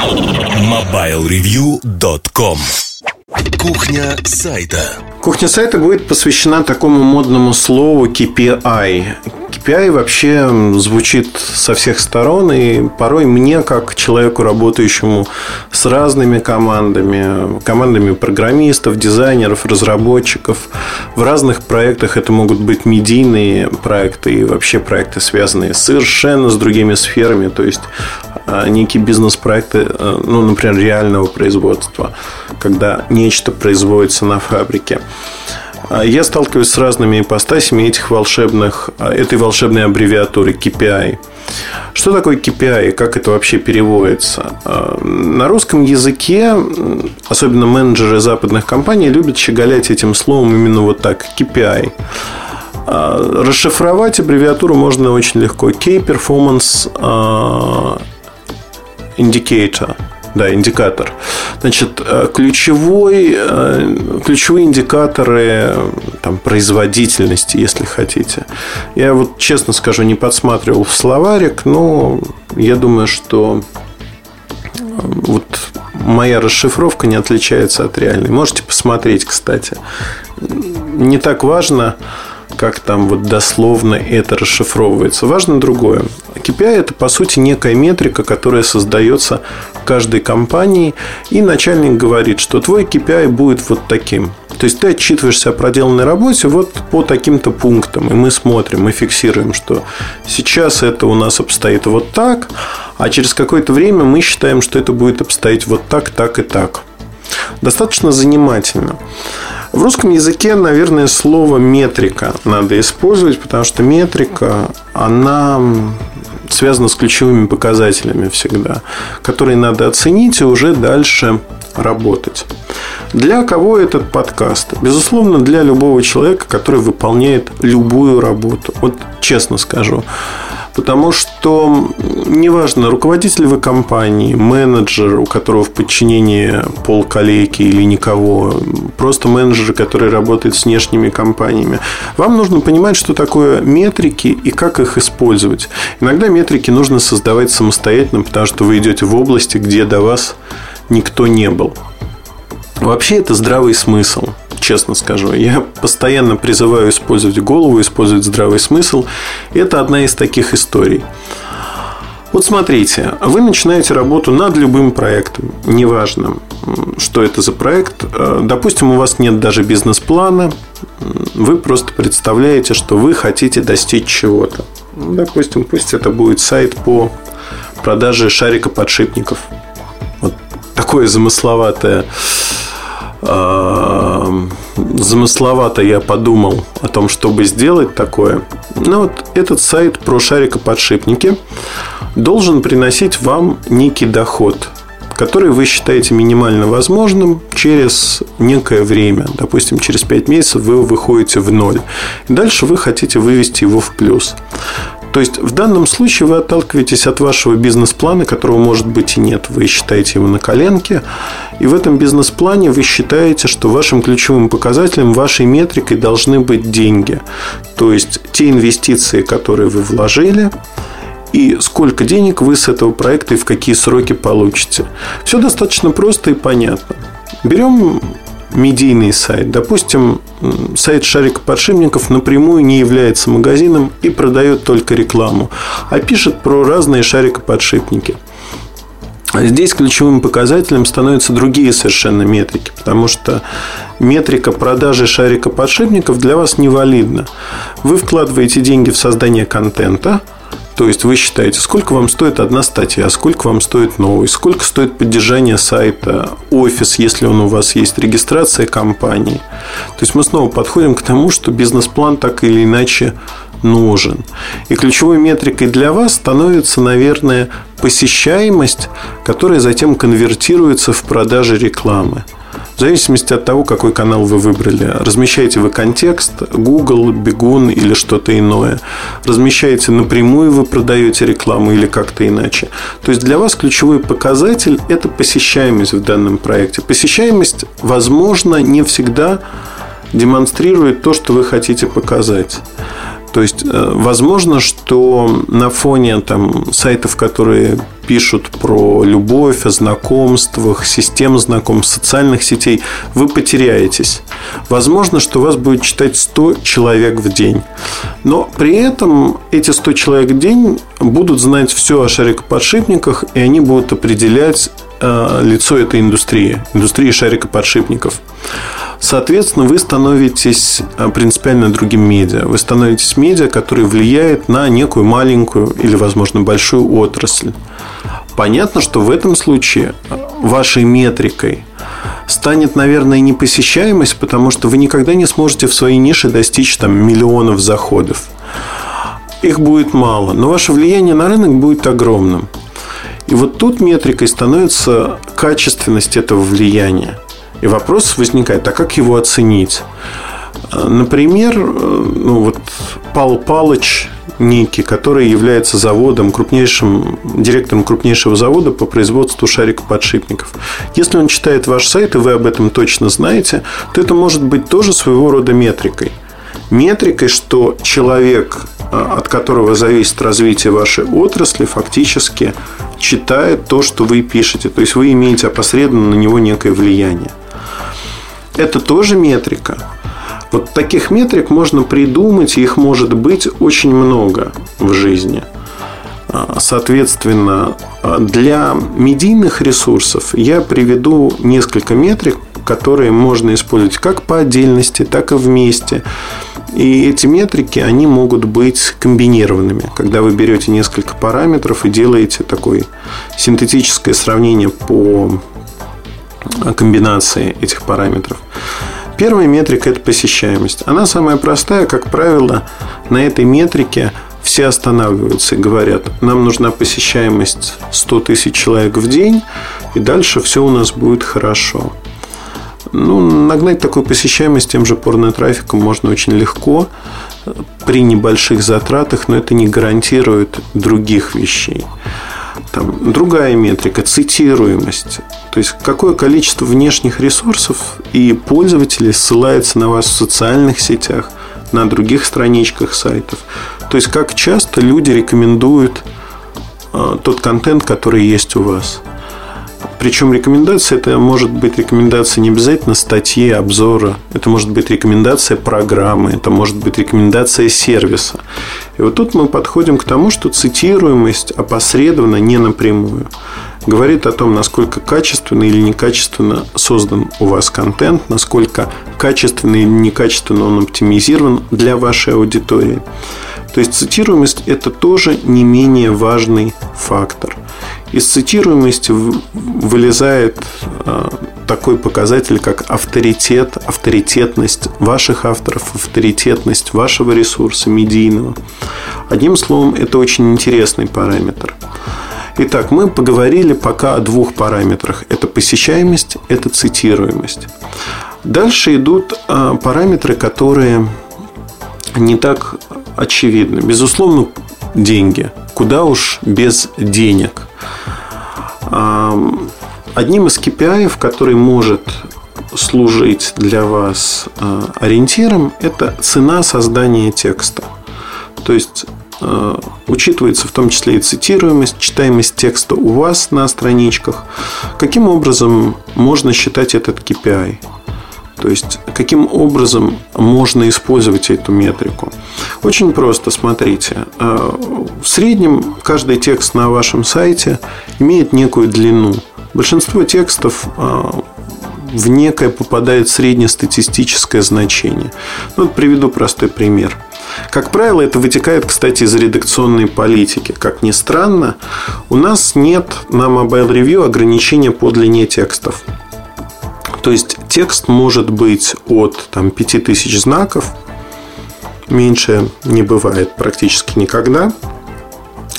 MobileReview.com Кухня сайта Кухня сайта будет посвящена такому модному слову KPI. KPI вообще звучит со всех сторон, и порой мне, как человеку, работающему с разными командами, командами программистов, дизайнеров, разработчиков, в разных проектах это могут быть медийные проекты и вообще проекты, связанные совершенно с другими сферами, то есть а, некие бизнес-проекты, а, ну, например, реального производства, когда нечто производится на фабрике. А, я сталкиваюсь с разными ипостасями этих волшебных, этой волшебной аббревиатуры KPI. Что такое KPI как это вообще переводится? На русском языке, особенно менеджеры западных компаний, любят щеголять этим словом именно вот так – KPI. Расшифровать аббревиатуру можно очень легко. Key Performance Indicator. Да, индикатор. Значит, э, ключевой, э, ключевые индикаторы там, производительности, если хотите. Я вот, честно скажу, не подсматривал в словарик, но я думаю, что э, вот моя расшифровка не отличается от реальной. Можете посмотреть, кстати. Не так важно, как там вот дословно это расшифровывается. Важно другое. KPI – это, по сути, некая метрика, которая создается каждой компании, и начальник говорит, что твой KPI будет вот таким. То есть ты отчитываешься о проделанной работе вот по таким-то пунктам, и мы смотрим, мы фиксируем, что сейчас это у нас обстоит вот так, а через какое-то время мы считаем, что это будет обстоять вот так, так и так. Достаточно занимательно. В русском языке, наверное, слово метрика надо использовать, потому что метрика, она связана с ключевыми показателями всегда, которые надо оценить и уже дальше работать. Для кого этот подкаст? Безусловно, для любого человека, который выполняет любую работу. Вот честно скажу. Потому что неважно, руководитель вы компании, менеджер, у которого в подчинении пол коллеги или никого, просто менеджер, который работает с внешними компаниями, вам нужно понимать, что такое метрики и как их использовать. Иногда метрики нужно создавать самостоятельно, потому что вы идете в области, где до вас никто не был. Вообще это здравый смысл честно скажу. Я постоянно призываю использовать голову, использовать здравый смысл. Это одна из таких историй. Вот смотрите, вы начинаете работу над любым проектом, неважно, что это за проект. Э, допустим, у вас нет даже бизнес-плана, вы просто представляете, что вы хотите достичь чего-то. Допустим, пусть это будет сайт по продаже шарика подшипников. Вот такое замысловатое замысловато я подумал о том, чтобы сделать такое. Ну вот этот сайт про шарикоподшипники должен приносить вам некий доход, который вы считаете минимально возможным через некое время. Допустим, через 5 месяцев вы выходите в ноль. Дальше вы хотите вывести его в плюс. То есть в данном случае вы отталкиваетесь от вашего бизнес-плана, которого может быть и нет. Вы считаете его на коленке. И в этом бизнес-плане вы считаете, что вашим ключевым показателем, вашей метрикой должны быть деньги. То есть те инвестиции, которые вы вложили, и сколько денег вы с этого проекта и в какие сроки получите. Все достаточно просто и понятно. Берем медийный сайт. Допустим, сайт Шарик подшипников напрямую не является магазином и продает только рекламу, а пишет про разные шарикоподшипники. Здесь ключевым показателем становятся другие совершенно метрики, потому что метрика продажи шарикоподшипников для вас невалидна. Вы вкладываете деньги в создание контента – то есть вы считаете, сколько вам стоит одна статья, сколько вам стоит новый, сколько стоит поддержание сайта, офис, если он у вас есть, регистрация компании. То есть мы снова подходим к тому, что бизнес-план так или иначе нужен. И ключевой метрикой для вас становится, наверное, посещаемость, которая затем конвертируется в продажи рекламы. Зависимости от того, какой канал вы выбрали. Размещаете вы контекст, Google, Бегун или что-то иное. Размещаете напрямую, вы продаете рекламу или как-то иначе. То есть для вас ключевой показатель – это посещаемость в данном проекте. Посещаемость, возможно, не всегда демонстрирует то, что вы хотите показать. То есть, э, возможно, что на фоне там, сайтов, которые пишут про любовь, о знакомствах, систем знакомств, социальных сетей, вы потеряетесь. Возможно, что вас будет читать 100 человек в день. Но при этом эти 100 человек в день будут знать все о шарикоподшипниках, и они будут определять лицо этой индустрии, индустрии шарикоподшипников. Соответственно, вы становитесь э, принципиально другим медиа. Вы становитесь медиа, который влияет на некую маленькую или, возможно, большую отрасль. Понятно, что в этом случае э, вашей метрикой станет, наверное, не посещаемость, потому что вы никогда не сможете в своей нише достичь там, миллионов заходов. Их будет мало, но ваше влияние на рынок будет огромным. И вот тут метрикой становится качественность этого влияния. И вопрос возникает, а как его оценить? Например, ну вот Пал Палыч некий, который является заводом, крупнейшим, директором крупнейшего завода по производству шарикоподшипников. Если он читает ваш сайт, и вы об этом точно знаете, то это может быть тоже своего рода метрикой. Метрикой, что человек, от которого зависит развитие вашей отрасли, фактически читает то, что вы пишете. То есть вы имеете опосредованно на него некое влияние это тоже метрика. Вот таких метрик можно придумать, и их может быть очень много в жизни. Соответственно, для медийных ресурсов я приведу несколько метрик, которые можно использовать как по отдельности, так и вместе. И эти метрики, они могут быть комбинированными, когда вы берете несколько параметров и делаете такое синтетическое сравнение по комбинации этих параметров. Первая метрика – это посещаемость. Она самая простая, как правило, на этой метрике все останавливаются и говорят, нам нужна посещаемость 100 тысяч человек в день, и дальше все у нас будет хорошо. Ну, нагнать такую посещаемость тем же порно-трафиком можно очень легко при небольших затратах, но это не гарантирует других вещей. Там другая метрика – цитируемость. То есть, какое количество внешних ресурсов и пользователей ссылается на вас в социальных сетях, на других страничках сайтов. То есть, как часто люди рекомендуют э, тот контент, который есть у вас. Причем рекомендация это может быть рекомендация не обязательно статьи, обзора. Это может быть рекомендация программы, это может быть рекомендация сервиса. И вот тут мы подходим к тому, что цитируемость опосредованно, не напрямую, говорит о том, насколько качественно или некачественно создан у вас контент, насколько качественно или некачественно он оптимизирован для вашей аудитории. То есть цитируемость – это тоже не менее важный фактор. Из цитируемости вылезает а, такой показатель, как авторитет, авторитетность ваших авторов, авторитетность вашего ресурса медийного. Одним словом, это очень интересный параметр. Итак, мы поговорили пока о двух параметрах. Это посещаемость, это цитируемость. Дальше идут а, параметры, которые не так очевидны. Безусловно, деньги. Куда уж без денег. Одним из KPI, который может служить для вас а, ориентиром, это цена создания текста. То есть а, учитывается в том числе и цитируемость, читаемость текста у вас на страничках. Каким образом можно считать этот KPI? То есть, каким образом можно использовать эту метрику? Очень просто, смотрите. А, в среднем каждый текст на вашем сайте имеет некую длину. Большинство текстов а, в некое попадает среднестатистическое значение. Ну, вот приведу простой пример. Как правило, это вытекает, кстати, из редакционной политики. Как ни странно, у нас нет на Mobile Review ограничения по длине текстов. То есть текст может быть от там, 5000 знаков, меньше не бывает практически никогда,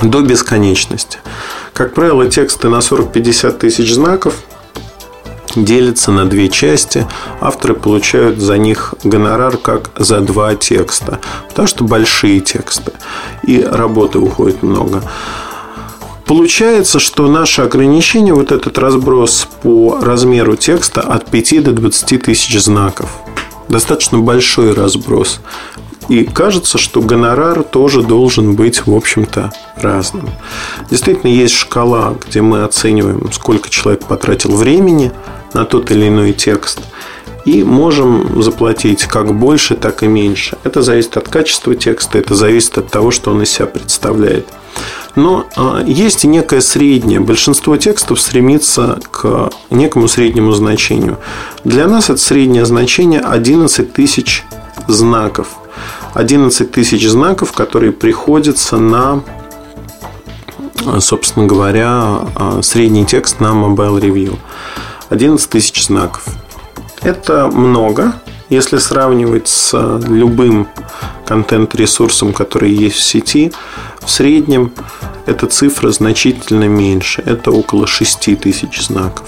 до бесконечности. Как правило, тексты на 40-50 тысяч знаков делятся на две части. Авторы получают за них гонорар как за два текста, потому что большие тексты и работы уходит много. Получается, что наше ограничение, вот этот разброс по размеру текста от 5 до 20 тысяч знаков. Достаточно большой разброс. И кажется, что гонорар тоже должен быть, в общем-то, разным. Действительно, есть шкала, где мы оцениваем, сколько человек потратил времени на тот или иной текст – и можем заплатить как больше, так и меньше. Это зависит от качества текста, это зависит от того, что он из себя представляет. Но э, есть некое среднее. Большинство текстов стремится к некому среднему значению. Для нас это среднее значение 11 тысяч знаков. 11 тысяч знаков, которые приходятся на, собственно говоря, э, средний текст на Mobile Review. 11 тысяч знаков. Это много, если сравнивать с любым контент-ресурсом, который есть в сети. В среднем эта цифра значительно меньше. Это около 6 тысяч знаков.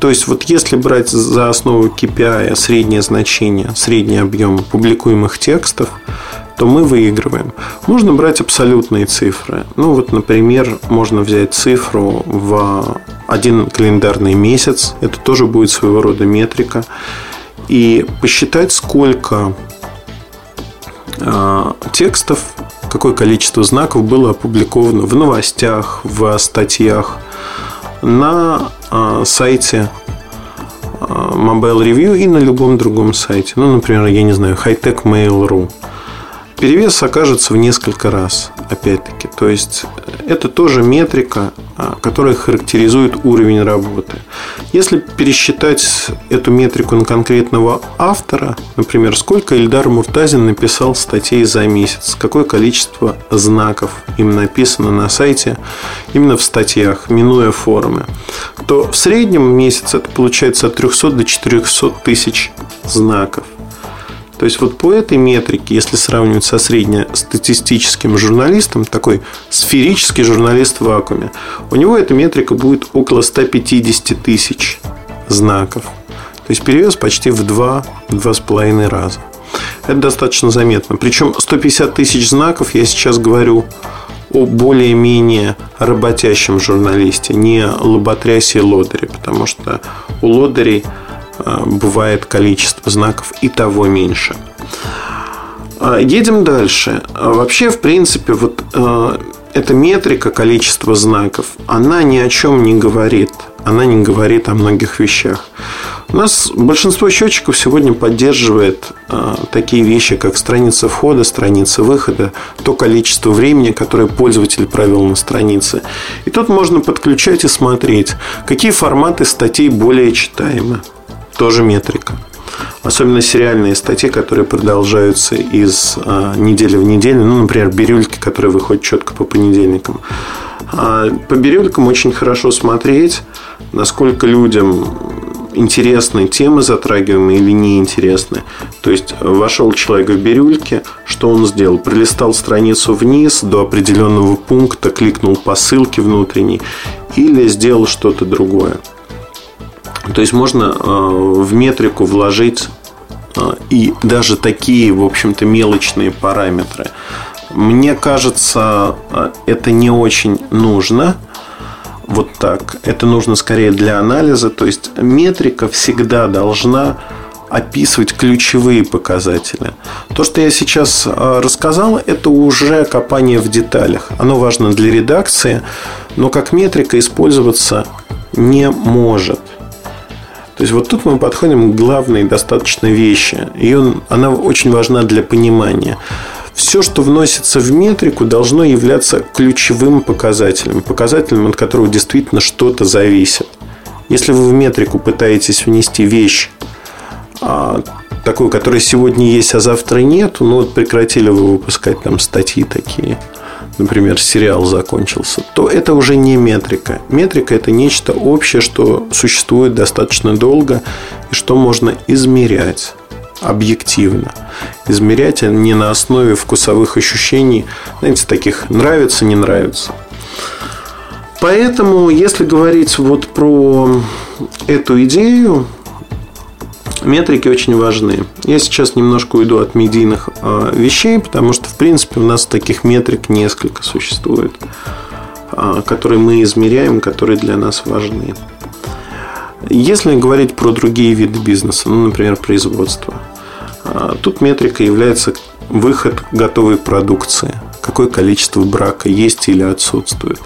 То есть, вот если брать за основу KPI среднее значение, средний объем публикуемых текстов, то мы выигрываем. Можно брать абсолютные цифры. Ну, вот, например, можно взять цифру в один календарный месяц. Это тоже будет своего рода метрика. И посчитать, сколько э, текстов, какое количество знаков было опубликовано в новостях, в статьях на э, сайте э, Mobile Review и на любом другом сайте. Ну, например, я не знаю, Hightech Mail.ru перевес окажется в несколько раз, опять-таки. То есть, это тоже метрика, а, которая характеризует уровень работы. Если пересчитать эту метрику на конкретного автора, например, сколько Ильдар Муртазин написал статей за месяц, какое количество знаков им написано на сайте, именно в статьях, минуя форумы, то в среднем месяц это получается от 300 до 400 тысяч знаков. То есть вот по этой метрике, если сравнивать со среднестатистическим журналистом, такой сферический журналист в вакууме, у него эта метрика будет около 150 тысяч знаков. То есть перевес почти в 2-2,5 раза. Это достаточно заметно. Причем 150 тысяч знаков, я сейчас говорю о более-менее работящем журналисте, не лоботрясе лодыре, потому что у лодырей Э, бывает количество знаков и того меньше. А, едем дальше. А, вообще, в принципе, вот э, эта метрика количества знаков, она ни о чем не говорит. Она не говорит о многих вещах. У нас большинство счетчиков сегодня поддерживает э, такие вещи, как страница входа, страница выхода, то количество времени, которое пользователь провел на странице. И тут можно подключать и смотреть, какие форматы статей более читаемы тоже метрика. Особенно сериальные статьи, которые продолжаются из а, недели в неделю. Ну, например, бирюльки, которые выходят четко по понедельникам. А по бирюлькам очень хорошо смотреть, насколько людям интересны темы затрагиваемые или неинтересны. То есть вошел человек в бирюльке, что он сделал? Пролистал страницу вниз до определенного пункта, кликнул по ссылке внутренней или сделал что-то другое. То есть можно э, в метрику вложить э, и даже такие, в общем-то, мелочные параметры. Мне кажется, э, это не очень нужно. Вот так. Это нужно скорее для анализа. То есть метрика всегда должна описывать ключевые показатели. То, что я сейчас рассказал, это уже копание в деталях. Оно важно для редакции, но как метрика использоваться не может. То есть вот тут мы подходим к главной достаточно вещи. И он, она очень важна для понимания. Все, что вносится в метрику, должно являться ключевым показателем. Показателем, от которого действительно что-то зависит. Если вы в метрику пытаетесь внести вещь, а, такую, которая сегодня есть, а завтра нет, ну вот прекратили вы выпускать там статьи такие – например, сериал закончился, то это уже не метрика. Метрика – это нечто общее, что существует достаточно долго и что можно измерять объективно. Измерять не на основе вкусовых ощущений, знаете, таких нравится, не нравится. Поэтому, если говорить вот про эту идею, Метрики очень важны. Я сейчас немножко уйду от медийных вещей, потому что, в принципе, у нас таких метрик несколько существует, э, которые мы измеряем, которые для нас важны. Если говорить про другие виды бизнеса, ну, например, производство, э, тут метрика является выход готовой продукции, какое количество брака есть или отсутствует.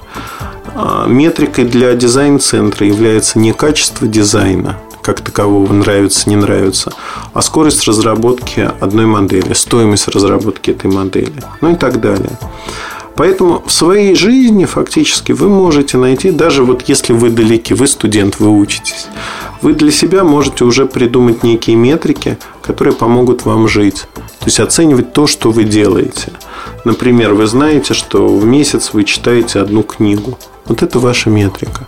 Метрикой для дизайн-центра является не качество дизайна, как такового нравится, не нравится, а скорость разработки одной модели, стоимость разработки этой модели, ну и так далее. Поэтому в своей жизни фактически вы можете найти, даже вот если вы далеки, вы студент, вы учитесь, вы для себя можете уже придумать некие метрики, которые помогут вам жить. То есть оценивать то, что вы делаете. Например, вы знаете, что в месяц вы читаете одну книгу. Вот это ваша метрика.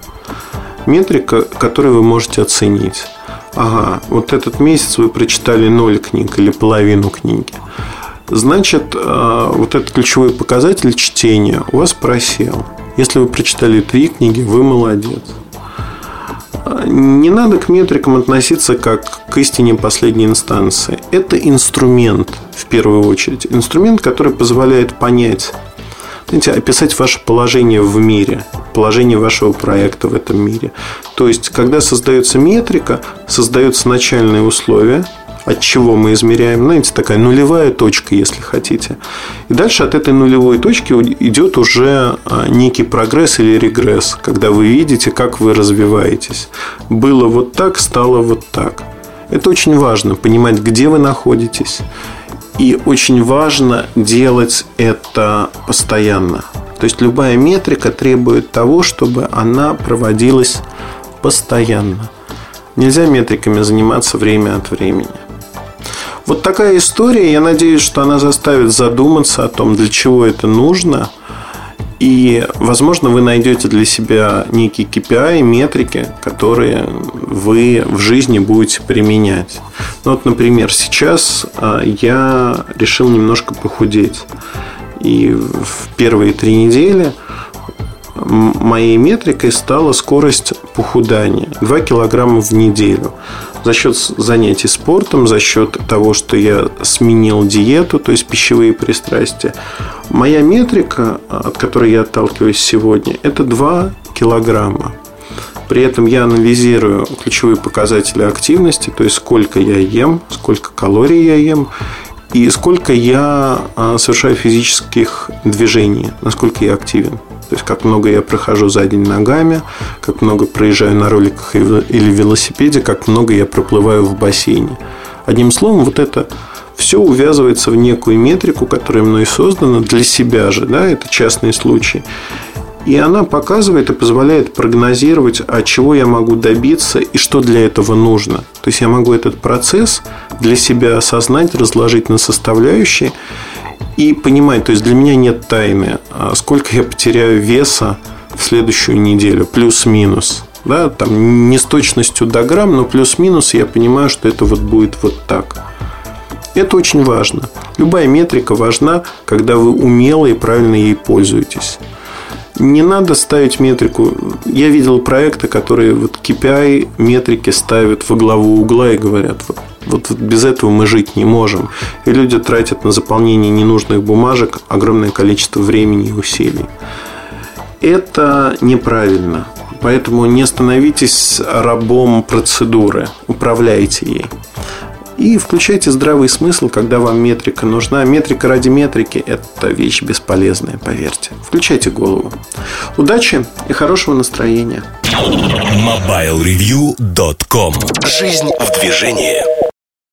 Метрика, которую вы можете оценить. Ага, вот этот месяц вы прочитали ноль книг или половину книги. Значит, э, вот этот ключевой показатель чтения у вас просел. Если вы прочитали три книги, вы молодец. Не надо к метрикам относиться как к истине последней инстанции. Это инструмент, в первую очередь. Инструмент, который позволяет понять, знаете, описать ваше положение в мире, положение вашего проекта в этом мире. То есть, когда создается метрика, создаются начальные условия – от чего мы измеряем, знаете, такая нулевая точка, если хотите. И дальше от этой нулевой точки идет уже а, некий прогресс или регресс, когда вы видите, как вы развиваетесь. Было вот так, стало вот так. Это очень важно, понимать, где вы находитесь. И очень важно делать это постоянно. То есть любая метрика требует того, чтобы она проводилась постоянно. Нельзя метриками заниматься время от времени. Вот такая история. Я надеюсь, что она заставит задуматься о том, для чего это нужно. И, возможно, вы найдете для себя некие KPI, метрики, которые вы в жизни будете применять. Ну, вот, например, сейчас а, я решил немножко похудеть. И в первые три недели моей метрикой стала скорость похудания. 2 килограмма в неделю за счет занятий спортом, за счет того, что я сменил диету, то есть пищевые пристрастия. Моя метрика, от которой я отталкиваюсь сегодня, это 2 килограмма. При этом я анализирую ключевые показатели активности, то есть сколько я ем, сколько калорий я ем, и сколько я а, совершаю физических движений, насколько я активен. То есть, как много я прохожу за день ногами, как много проезжаю на роликах или велосипеде, как много я проплываю в бассейне. Одним словом, вот это все увязывается в некую метрику, которая мной создана для себя же, да, это частный случай. И она показывает и позволяет прогнозировать, а чего я могу добиться и что для этого нужно. То есть я могу этот процесс для себя осознать, разложить на составляющие и понимать, то есть для меня нет тайны, а сколько я потеряю веса в следующую неделю, плюс-минус. Да, там не с точностью до грамм, но плюс-минус я понимаю, что это вот будет вот так. Это очень важно. Любая метрика важна, когда вы умело и правильно ей пользуетесь. Не надо ставить метрику. Я видел проекты, которые вот KPI метрики ставят во главу угла и говорят, вот вот без этого мы жить не можем. И люди тратят на заполнение ненужных бумажек огромное количество времени и усилий. Это неправильно. Поэтому не становитесь рабом процедуры, управляйте ей. И включайте здравый смысл, когда вам метрика нужна. Метрика ради метрики – это вещь бесполезная, поверьте. Включайте голову. Удачи и хорошего настроения. MobileReview.com Жизнь в движении.